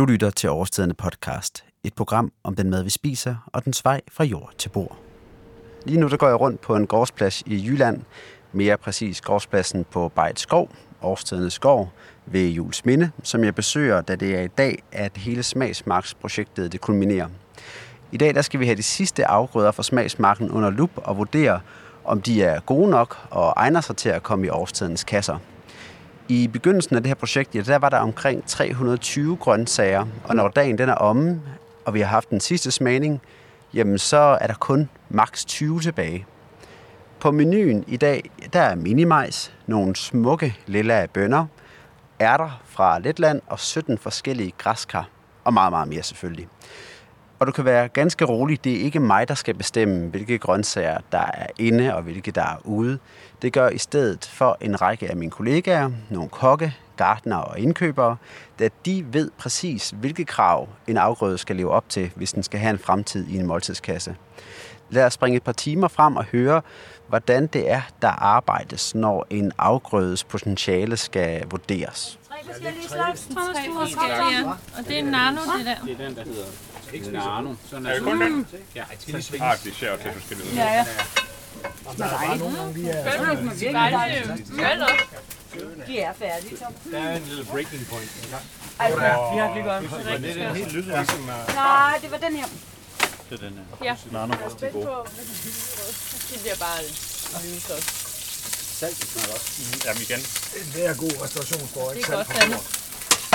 Du lytter til Overstedende podcast, et program om den mad, vi spiser, og dens vej fra jord til bord. Lige nu der går jeg rundt på en gårdsplads i Jylland, mere præcis gårdspladsen på Bejt Skov, Skov, ved Jules Minde, som jeg besøger, da det er i dag, at hele smagsmarksprojektet det kulminerer. I dag der skal vi have de sidste afgrøder fra smagsmarken under lup og vurdere, om de er gode nok og egner sig til at komme i årstidens kasser. I begyndelsen af det her projekt, ja, der var der omkring 320 grøntsager, og når dagen den er omme, og vi har haft den sidste smagning, jamen så er der kun maks 20 tilbage. På menuen i dag, der er minimajs, nogle smukke lilla bønner, ærter fra Letland og 17 forskellige græskar, og meget, meget mere selvfølgelig. Og du kan være ganske rolig, det er ikke mig, der skal bestemme, hvilke grøntsager, der er inde og hvilke, der er ude. Det gør i stedet for en række af mine kollegaer, nogle kokke, gartner og indkøbere, da de ved præcis, hvilke krav en afgrøde skal leve op til, hvis den skal have en fremtid i en måltidskasse. Lad os springe et par timer frem og høre, hvordan det er, der arbejdes, når en afgrødes potentiale skal vurderes. Tre forskellige slags. Tre forskellige, Og det er nano, det der. Det er den, der hedder ikke nano. Sådan Er det kun den? Ja, Ah, det ser også lidt forskelligt ud. Ja, ja. De er færdige, Tom. Der er en lille breaking point. Ej, vi har lige godt. Men det er den helt. Uh, Nej, det var den her. det er den her. Ja. Nano også de gode. Det bliver bare Salt smager også. Jamen igen. det er god restaurationsborg, Det er godt? Danne.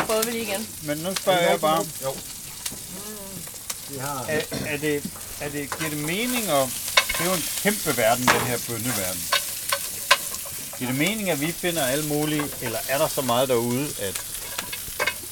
Prøver vi lige igen. Men nu spørger jeg bare, Jo. Har... er, er, det, er det, giver det mening at... Det er jo en kæmpe verden, den her bønneverden. Giver det mening, at vi finder alle mulige, eller er der så meget derude, at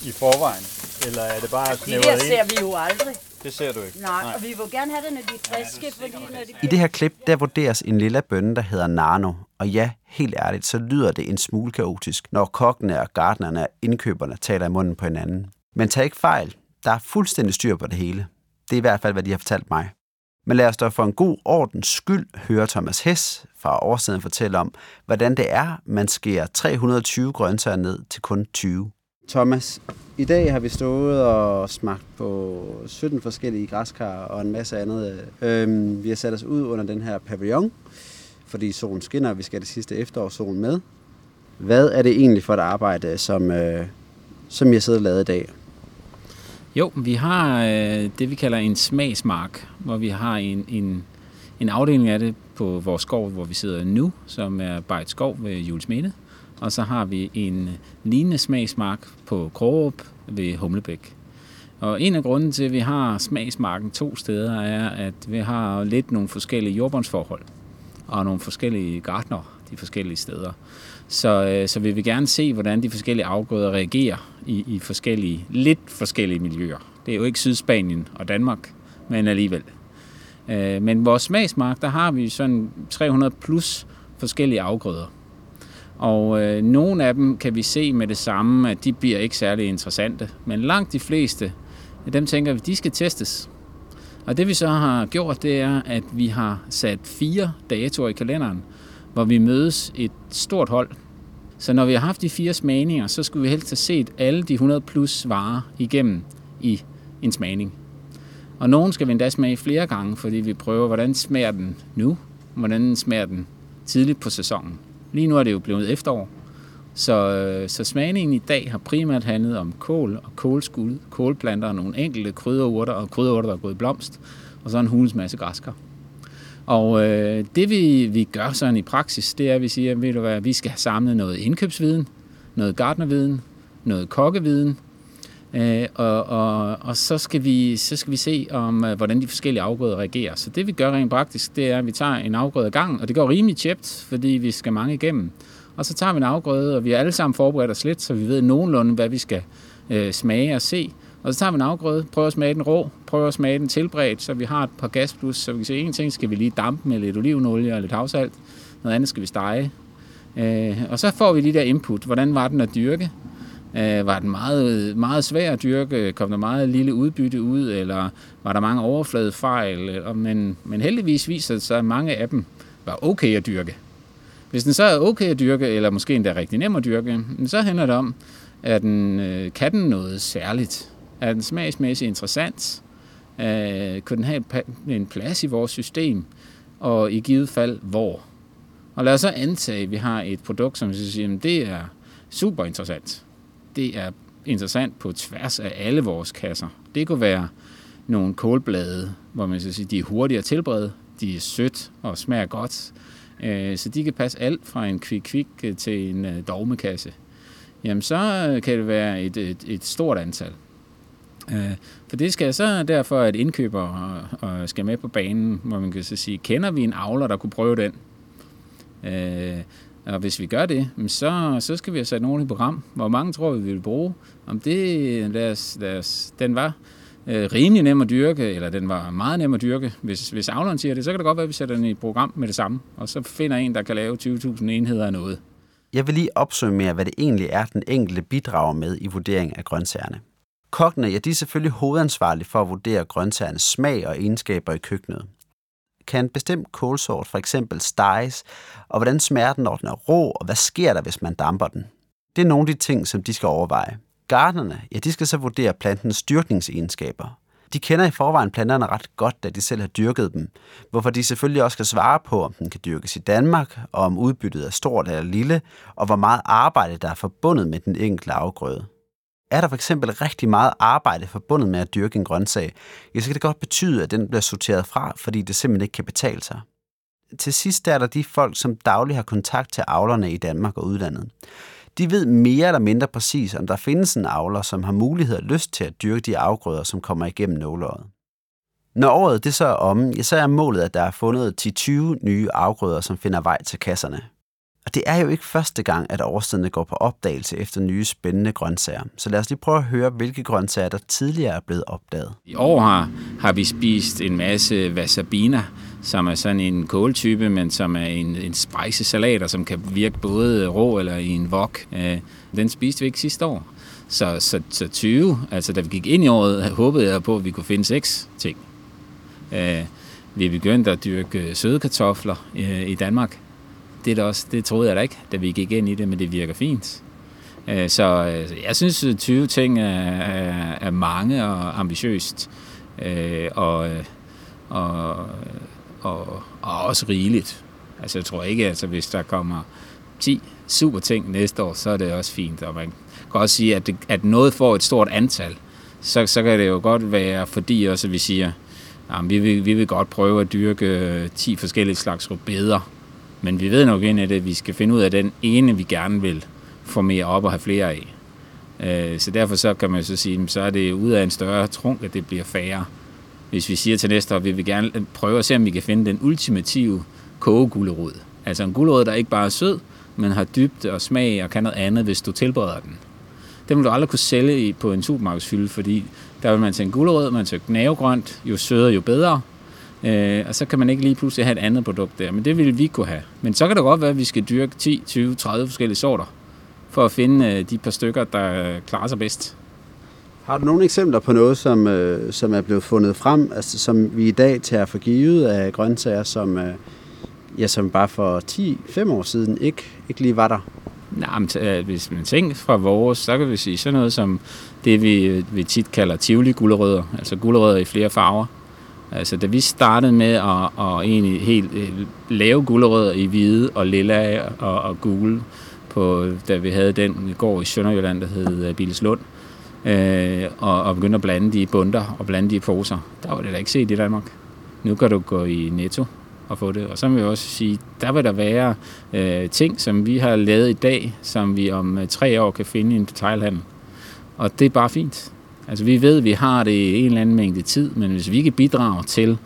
i forvejen? Eller er det bare Det snævret der ind? ser vi jo aldrig. Det ser du ikke. Nej, og vi vil gerne have det, når de er friske, fordi når de... I det her klip, der vurderes en lilla bønne, der hedder Nano. Og ja, helt ærligt, så lyder det en smule kaotisk, når kokkene og gartnerne og indkøberne taler i munden på hinanden. Men tag ikke fejl. Der er fuldstændig styr på det hele. Det er i hvert fald, hvad de har fortalt mig. Men lad os da for en god ordens skyld høre Thomas Hess fra Årstiden fortælle om, hvordan det er, man skærer 320 grøntsager ned til kun 20. Thomas, i dag har vi stået og smagt på 17 forskellige græskar og en masse andet. Øhm, vi har sat os ud under den her pavillon, fordi solen skinner, og vi skal have det sidste efterårssol med. Hvad er det egentlig for et arbejde, som, øh, som jeg sidder og lavet i dag? Jo, vi har øh, det, vi kalder en smagsmark, hvor vi har en, en, en afdeling af det på vores skov, hvor vi sidder nu, som er Bejt Skov ved Jules Og så har vi en lignende smagsmark på Krogerup ved Humlebæk. Og en af grunden til, at vi har smagsmarken to steder, er, at vi har lidt nogle forskellige jordbundsforhold og nogle forskellige gartner de forskellige steder. Så, øh, så vil vi gerne se, hvordan de forskellige afgrøder reagerer i, i forskellige, lidt forskellige miljøer. Det er jo ikke Sydspanien og Danmark, men alligevel. Øh, men vores smagsmark, der har vi sådan 300 plus forskellige afgrøder. Og øh, nogle af dem kan vi se med det samme, at de bliver ikke særlig interessante. Men langt de fleste, dem tænker vi, de skal testes. Og det vi så har gjort, det er, at vi har sat fire datoer i kalenderen, hvor vi mødes et stort hold. Så når vi har haft de fire smagninger, så skulle vi helst have set alle de 100 plus varer igennem i en smagning. Og nogen skal vi endda smage flere gange, fordi vi prøver, hvordan smager den nu, hvordan smager den tidligt på sæsonen. Lige nu er det jo blevet efterår, så, øh, så smagningen i dag har primært handlet om kål og kålskud, kålplanter og nogle enkelte krydderurter og krydderurter, der er gået i blomst, og så en hulens masse græskar. Og øh, det vi, vi gør sådan i praksis, det er, at vi siger, ved du hvad, vi skal have samlet noget indkøbsviden, noget gartnerviden, noget kokkeviden, øh, og, og, og så, skal vi, så skal vi se, om øh, hvordan de forskellige afgrøder reagerer. Så det vi gør rent praktisk, det er, at vi tager en afgrøde gang, og det går rimelig tjept, fordi vi skal mange igennem. Og så tager vi en afgrøde, og vi er alle sammen forberedt os lidt, så vi ved nogenlunde, hvad vi skal øh, smage og se. Og så tager vi en afgrøde, prøver at smage den rå, prøver at smage den tilberedt, så vi har et par gasplus, så vi kan se, en ting skal vi lige dampe med lidt olivenolie og lidt havsalt, noget andet skal vi stege. Øh, og så får vi de der input, hvordan var den at dyrke? Øh, var den meget, meget svær at dyrke? Kom der meget lille udbytte ud, eller var der mange overfladefejl? Eller, men, men heldigvis viser det sig, at mange af dem var okay at dyrke. Hvis den så er okay at dyrke, eller måske endda rigtig nem at dyrke, så handler det om, at den, øh, kan den noget særligt. Er den smagsmæssigt interessant? Øh, kunne den have en plads i vores system? Og i givet fald, hvor? Og lad os så antage, at vi har et produkt, som vi siger, at det er super interessant. Det er interessant på tværs af alle vores kasser. Det kunne være nogle kålblade, hvor man så siger, de er hurtige at tilberede, de er sødt og smager godt. Øh, så de kan passe alt fra en kvik-kvik øh, til en øh, dogmekasse. Jamen så kan det være et, et, et stort antal. Øh, for det skal så derfor, at indkøber skal med på banen, hvor man kan så sige, kender vi en avler, der kunne prøve den? Øh, og hvis vi gør det, så, så skal vi have sat nogen i program. Hvor mange tror vi, vi vil bruge? Om det, lad os, lad os, den var øh, rimelig nem at dyrke, eller den var meget nem at dyrke. Hvis, hvis avleren siger det, så kan det godt være, at vi sætter den i et program med det samme. Og så finder en, der kan lave 20.000 enheder af noget. Jeg vil lige opsummere, hvad det egentlig er, den enkelte bidrager med i vurdering af grøntsagerne. Kokkene, ja, de er selvfølgelig hovedansvarlige for at vurdere grøntsagernes smag og egenskaber i køkkenet. Kan en bestemt kålsort for eksempel steges, og hvordan smager den, når den er rå, og hvad sker der, hvis man damper den? Det er nogle af de ting, som de skal overveje. Gartnerne, ja, de skal så vurdere plantens styrkningsegenskaber. De kender i forvejen planterne ret godt, da de selv har dyrket dem, hvorfor de selvfølgelig også skal svare på, om den kan dyrkes i Danmark, og om udbyttet er stort eller lille, og hvor meget arbejde der er forbundet med den enkelte afgrøde. Er der for eksempel rigtig meget arbejde forbundet med at dyrke en grøntsag, ja, så kan det godt betyde, at den bliver sorteret fra, fordi det simpelthen ikke kan betale sig. Til sidst er der de folk, som dagligt har kontakt til avlerne i Danmark og udlandet. De ved mere eller mindre præcis, om der findes en avler, som har mulighed og lyst til at dyrke de afgrøder, som kommer igennem nåleåret. Når året det så er om, ja, så er målet, at der er fundet 10-20 nye afgrøder, som finder vej til kasserne. Og det er jo ikke første gang, at årstiderne går på opdagelse efter nye spændende grøntsager. Så lad os lige prøve at høre, hvilke grøntsager, der tidligere er blevet opdaget. I år har, har vi spist en masse wasabina, som er sådan en kåltype, men som er en, en spicy salat, og som kan virke både rå eller i en wok. Øh, den spiste vi ikke sidste år. Så, så, så 20, altså da vi gik ind i året, håbede jeg på, at vi kunne finde seks ting. Øh, vi er begyndt at dyrke søde kartofler øh, i Danmark. Det, er også, det troede jeg da ikke, da vi gik ind i det, men det virker fint. Øh, så øh, jeg synes, øh, 20 ting er, er, er mange og ambitiøst. Og, og, og, og også rigeligt. Altså jeg tror ikke, altså hvis der kommer 10 super ting næste år, så er det også fint. Og man kan også sige, at, det, at noget får et stort antal, så, så kan det jo godt være, fordi også at vi siger, at vi vil, vi vil godt prøve at dyrke 10 forskellige slags rubeder, men vi ved nok ind i at vi skal finde ud af den ene, vi gerne vil få mere op og have flere af. Øh, så derfor så kan man så sige, så er det ud af en større trunk, at det bliver færre. Hvis vi siger til næste år, at vi vil gerne prøve at se, om vi kan finde den ultimative kogegulerod. Altså en gulerod, der ikke bare er sød, men har dybde og smag og kan noget andet, hvis du tilbereder den. Den vil du aldrig kunne sælge på en supermarkedsfylde, fordi der vil man til en gulerod, man til gnavegrønt, jo sødere, jo bedre. Øh, og så kan man ikke lige pludselig have et andet produkt der, men det ville vi kunne have. Men så kan det godt være, at vi skal dyrke 10, 20, 30 forskellige sorter, for at finde øh, de par stykker, der klarer sig bedst. Har du nogle eksempler på noget, som, øh, som er blevet fundet frem, altså, som vi i dag tager for givet af grøntsager, som, øh, ja, som bare for 10-5 år siden ikke, ikke lige var der? Nej, men, øh, hvis man tænker fra vores, så kan vi sige sådan noget som det, vi, vi tit kalder tivoli-gulerødder, altså gulerødder i flere farver. Altså, da vi startede med at, at egentlig helt øh, lave gulerødder i hvide og lilla og, og gule, på, da vi havde den gård i Sønderjylland, der hed øh, Bileslund, øh, og, og begyndte at blande de i bunter og blande de i poser. Der var det da ikke set i Danmark. Nu kan du gå i Netto og få det. Og så vil jeg også sige, der vil der være øh, ting, som vi har lavet i dag, som vi om øh, tre år kan finde i en detailhandel. Og det er bare fint. Altså vi ved, at vi har det i en eller anden mængde tid, men hvis vi kan bidrager til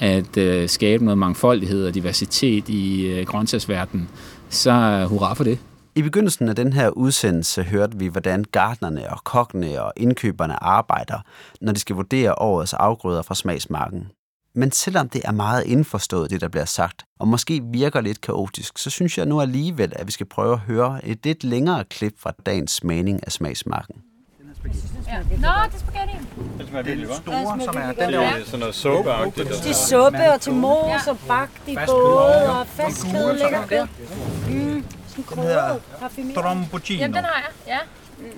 at øh, skabe noget mangfoldighed og diversitet i øh, grøntsagsverdenen, så er hurra for det. I begyndelsen af den her udsendelse hørte vi, hvordan gartnerne og kokkene og indkøberne arbejder, når de skal vurdere årets afgrøder fra smagsmarken. Men selvom det er meget indforstået, det der bliver sagt, og måske virker lidt kaotisk, så synes jeg nu alligevel, at vi skal prøve at høre et lidt længere klip fra dagens mening af smagsmarken. Ja. Nå, det er spaghetti. Det smager virkelig godt. Store, som er den Det der. er sådan noget suppeagtigt. Det er suppe og til mos og bagt i både og fastkød lækkert kød. Mm, sådan krydret, parfumeret. Trombocino. Jamen, den har jeg. Ja.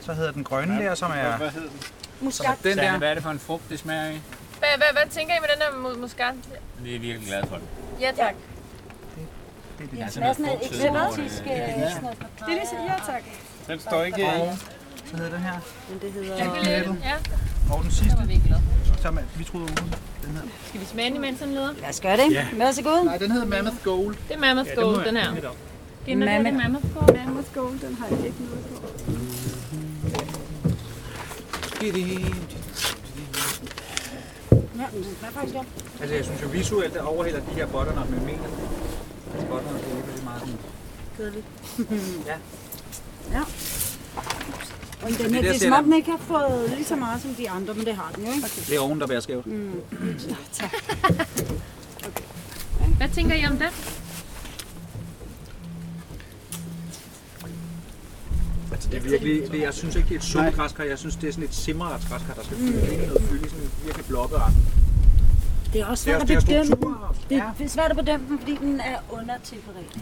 Så hedder den grønne der, som er... Hvad hedder den? Muskat. Den der, hvad er det for en frugt, det smager af? Hvad, hvad, hvad tænker I med den der mu- muskat? Det er virkelig glad for. Ja, tak. Det er sådan et eksotisk... øh, Det er ligesom, ja tak. Den står ikke i. Så hedder den her. Men det hedder... Lide Ja, Og den sidste, var virkelig glad. så man, vi troede ugen. Den hedder. Skal vi smage den, imens den leder? Lad os gøre det. Værsågod. Nej, den hedder Mammoth Gold. Det er Mammoth Gold, den her. Den er Mammoth. det Mammoth Gold. Mammoth Gold, den har jeg ikke noget på. Ja, den er faktisk godt. Altså, jeg synes jo visuelt, der overhælder de her butternut med mener. Altså, butternut er lige pludselig meget sådan... Kedeligt. Ja. Ja. Og den det her, der det er som om den ikke har fået lige så meget som de andre, men det har den jo, ikke? Det er oven, der bærer skævt. Hvad tænker I om den? Altså, det er virkelig... Det, jeg synes ikke, det er et suppegræskar. Jeg synes, det er sådan et simmeretsgræskar, der skal fylde mm. noget fylde i sådan en virkelig blokkeret. Det er også Det svært at det er bedømme. Det er svært at bedømme den, fordi den er undertempereret.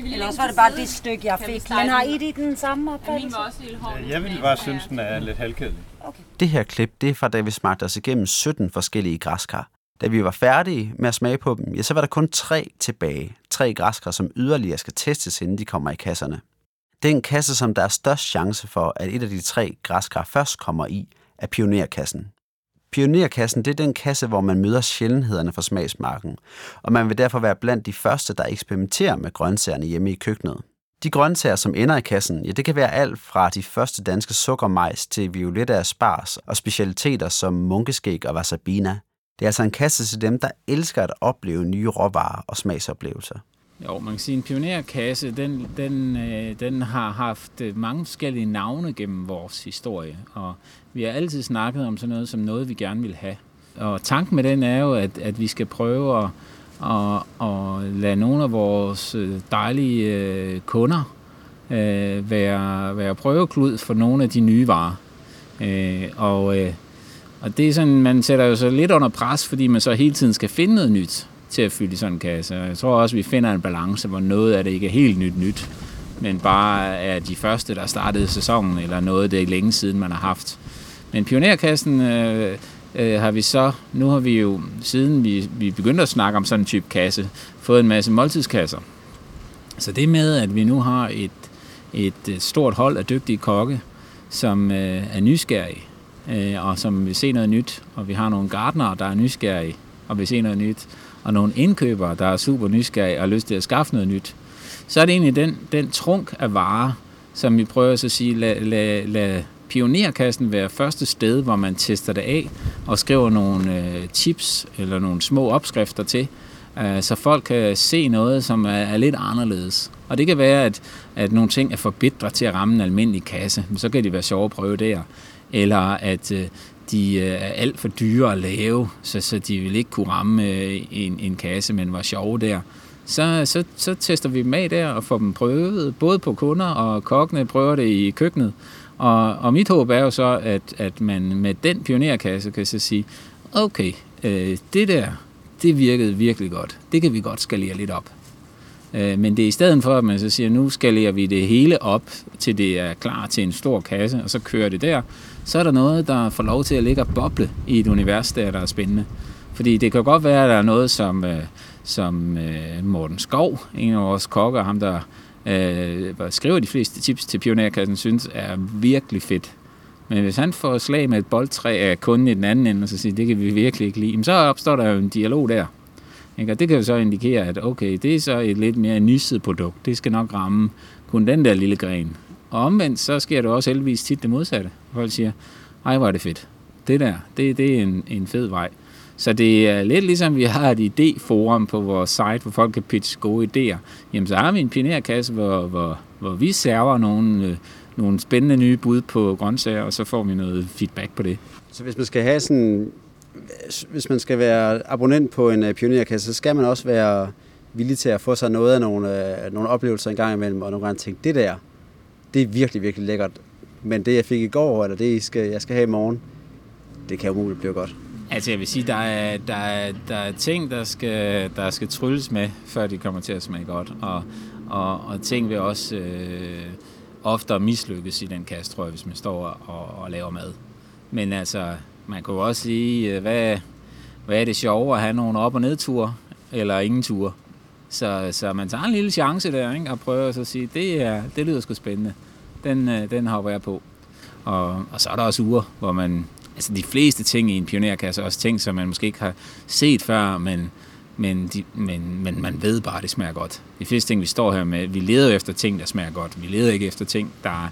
Skal vi Eller også var det bare det stykke, jeg fik. Men har I det i den samme Min opfattelse? var også lidt hård. Jeg ville bare synes, den er lidt halvkedelig. Det her klip, det er fra da vi smagte os igennem 17 forskellige græskar. Da vi var færdige med at smage på dem, ja, så var der kun tre tilbage. Tre græskar, som yderligere skal testes, inden de kommer i kasserne. Den kasse, som der er størst chance for, at et af de tre græskar først kommer i, er pionerkassen. Pionerkassen, det er den kasse, hvor man møder sjældenhederne fra smagsmarken, og man vil derfor være blandt de første, der eksperimenterer med grøntsagerne hjemme i køkkenet. De grøntsager, som ender i kassen, ja, det kan være alt fra de første danske sukkermajs til violette asparges og specialiteter som munkeskæg og wasabina. Det er altså en kasse til dem, der elsker at opleve nye råvarer og smagsoplevelser. Jo, man kan sige, en pionerkasse, den, den, øh, den har haft øh, mange forskellige navne gennem vores historie, og vi har altid snakket om sådan noget som noget, vi gerne vil have. Og tanken med den er jo, at, at vi skal prøve at, at, at lade nogle af vores øh, dejlige øh, kunder øh, være, være prøveklud for nogle af de nye varer. Øh, og, øh, og det er sådan, man sætter jo så lidt under pres, fordi man så hele tiden skal finde noget nyt til at fylde i sådan en kasse. Og jeg tror også, vi finder en balance, hvor noget af det ikke er helt nyt nyt, men bare er de første, der startede sæsonen, eller noget, det er længe siden, man har haft. Men pionerkassen øh, øh, har vi så, nu har vi jo, siden vi, vi begyndte at snakke om sådan en type kasse, fået en masse måltidskasser. Så det med, at vi nu har et, et øh, stort hold af dygtige kokke, som øh, er nysgerrige, øh, og som vil se noget nyt, og vi har nogle gardnere, der er nysgerrige, og vil se noget nyt, og nogle indkøbere, der er super nysgerrige og har lyst til at skaffe noget nyt, så er det egentlig den, den trunk af varer, som vi prøver så at sige, lad, lad, lad pionerkassen være første sted, hvor man tester det af og skriver nogle øh, tips eller nogle små opskrifter til, øh, så folk kan se noget, som er, er lidt anderledes. Og det kan være, at, at nogle ting er for bitre til at ramme en almindelig kasse, men så kan de være sjove at prøve der. Eller at øh, de øh, er alt for dyre at lave, så, så de vil ikke kunne ramme øh, en, en kasse, men var sjove der. Så, så, så tester vi dem af der og får dem prøvet, både på kunder og kokkene prøver det i køkkenet. Og, og mit håb er jo så, at, at man med den pionerkasse kan så sige, okay, øh, det der, det virkede virkelig godt. Det kan vi godt skalere lidt op. Øh, men det er i stedet for, at man så siger, nu skalerer vi det hele op, til det er klar til en stor kasse, og så kører det der. Så er der noget, der får lov til at ligge og boble i et univers, der, der er spændende. Fordi det kan godt være, at der er noget, som, øh, som øh, Morten Skov, en af vores kokker, ham der øh, skriver de fleste tips til pionerkassen, synes er virkelig fedt. Men hvis han får slag med et boldtræ af kunden i den anden ende, og så siger, det kan vi virkelig ikke lide, så opstår der jo en dialog der. Ikke? Og det kan jo så indikere, at okay, det er så et lidt mere nisset produkt. Det skal nok ramme kun den der lille gren. Og omvendt, så sker det også heldigvis tit det modsatte. Folk siger, ej, hvor er det fedt. Det der, det, det er en, en fed vej. Så det er lidt ligesom, vi har et idéforum på vores site, hvor folk kan pitche gode idéer. Jamen, så har vi en pionerkasse, hvor, hvor, hvor vi server nogle, øh, nogle spændende nye bud på grøntsager, og så får vi noget feedback på det. Så hvis man skal have sådan, hvis man skal være abonnent på en øh, pionerkasse, så skal man også være villig til at få sig noget af nogle, øh, nogle oplevelser en gang imellem, og nogle gange tænke, det der, det er virkelig, virkelig lækkert. Men det, jeg fik i går, eller det, jeg skal, jeg skal have i morgen, det kan umuligt blive godt. Altså jeg vil sige, der er, der er, der er ting, der skal, der skal trylles med, før de kommer til at smage godt. Og, og, og ting vil også øh, oftere mislykkes i den kasse, tror jeg, hvis man står og, og laver mad. Men altså, man kunne også sige, øh, hvad, hvad er det sjovere at have nogle op- og nedture, eller ingen ture. Så, så man tager en lille chance der, ikke? og prøver så at sige, det, er, det lyder sgu spændende. Den, øh, den hopper jeg på. Og, og så er der også uger, hvor man, altså de fleste ting i en pionerkasse også ting, som man måske ikke har set før, men, men, de, men, men man ved bare, at det smager godt. De fleste ting, vi står her med, vi leder efter ting, der smager godt. Vi leder ikke efter ting, der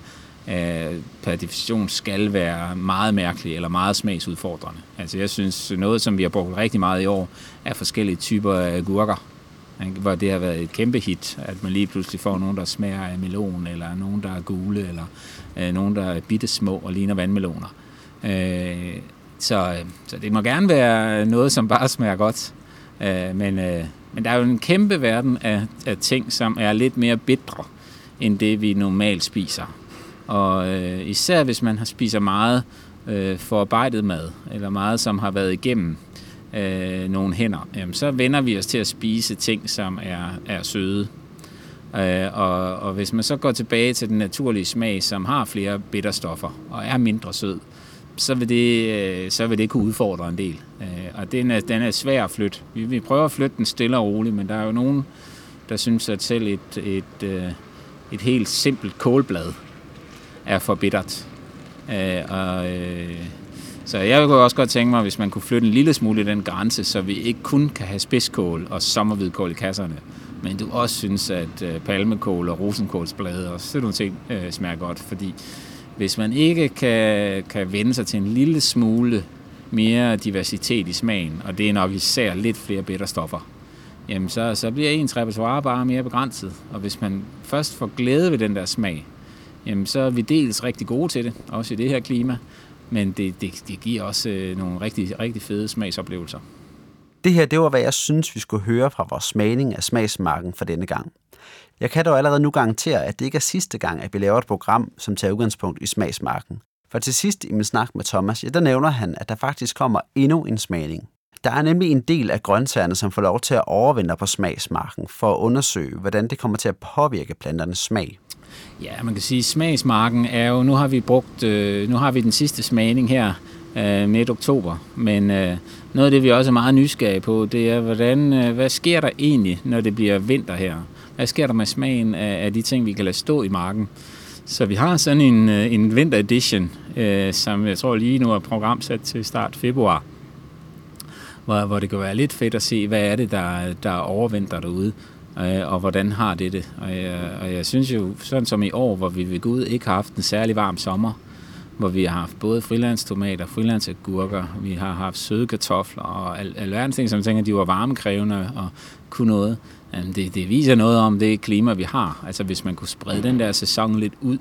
øh, per definition skal være meget mærkelig eller meget smagsudfordrende. Altså jeg synes, noget, som vi har brugt rigtig meget i år, er forskellige typer af gurker hvor det har været et kæmpe hit, at man lige pludselig får nogen, der smager af melon, eller nogen, der er gule, eller øh, nogen, der er bitte små og ligner vandmeloner. Øh, så, så det må gerne være noget, som bare smager godt. Øh, men, øh, men der er jo en kæmpe verden af, af ting, som er lidt mere bitre, end det vi normalt spiser. Og øh, især hvis man har spiser meget øh, forarbejdet mad, eller meget, som har været igennem øh, nogle hænder, jamen, så vender vi os til at spise ting, som er, er søde. Øh, og, og hvis man så går tilbage til den naturlige smag, som har flere bitterstoffer og er mindre sød, så vil det, øh, så vil det kunne udfordre en del. Øh, og den er, den er svær at flytte. Vi, vi prøver at flytte den stille og roligt, men der er jo nogen, der synes, at selv et, et, øh, et helt simpelt kålblad er for bittert. Øh, og, øh, så jeg kunne også godt tænke mig, hvis man kunne flytte en lille smule i den grænse, så vi ikke kun kan have spidskål og sommerhvidkål i kasserne, men du også synes, at øh, palmekål og rosenkålsblade og sådan nogle ting øh, smager godt, fordi hvis man ikke kan, kan vende sig til en lille smule mere diversitet i smagen, og det er nok især lidt flere bitterstoffer, jamen så, så bliver ens repertoire bare mere begrænset. Og hvis man først får glæde ved den der smag, jamen så er vi dels rigtig gode til det, også i det her klima, men det, det, det giver også øh, nogle rigtig, rigtig fede smagsoplevelser. Det her, det var, hvad jeg synes, vi skulle høre fra vores smagning af smagsmarken for denne gang. Jeg kan dog allerede nu garantere, at det ikke er sidste gang, at vi laver et program, som tager udgangspunkt i smagsmarken. For til sidst i min snak med Thomas, ja, der nævner han, at der faktisk kommer endnu en smagning. Der er nemlig en del af grøntsagerne, som får lov til at overvinde på smagsmarken for at undersøge, hvordan det kommer til at påvirke planternes smag. Ja, man kan sige, smagsmarken er jo, nu har vi brugt, øh, nu har vi den sidste smagning her øh, midt oktober, men øh, noget af det, vi også er meget nysgerrige på, det er, hvordan, øh, hvad sker der egentlig, når det bliver vinter her? Hvad sker der med smagen af, af de ting, vi kan lade stå i marken? Så vi har sådan en, øh, en vinter edition, øh, som jeg tror lige nu er programsat til start februar, hvor, hvor det kan være lidt fedt at se, hvad er det, der, der overvinter derude øh, og hvordan har det det. Og jeg, og jeg synes jo, sådan som i år, hvor vi ved Gud ikke har haft en særlig varm sommer, hvor vi har haft både frilandstomater, frilandsagurker, vi har haft søde kartofler og al, alverdens ting, som tænker, at de var varmekrævende og kunne noget. Jamen, det, det viser noget om det klima, vi har. Altså hvis man kunne sprede den der sæson lidt ud,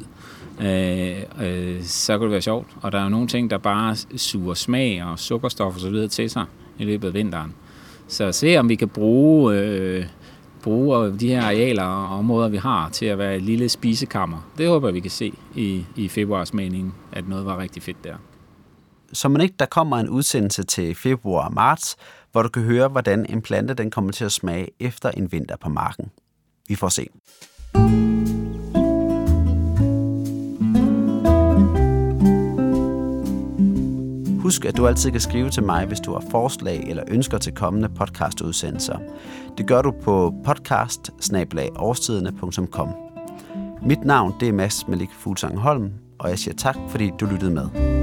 øh, øh, så kunne det være sjovt. Og der er jo nogle ting, der bare suger smag og sukkerstof og så videre til sig i løbet af vinteren. Så se om vi kan bruge øh, bruge de her arealer og områder, vi har, til at være et lille spisekammer. Det håber vi kan se i, i februarsmeningen, at noget var rigtig fedt der. Så man ikke, der kommer en udsendelse til februar og marts, hvor du kan høre, hvordan en plante den kommer til at smage efter en vinter på marken. Vi får se. Husk, at du altid kan skrive til mig, hvis du har forslag eller ønsker til kommende podcastudsendelser. Det gør du på podcast Mit navn det er Mads Malik Fuglsang Holm, og jeg siger tak, fordi du lyttede med.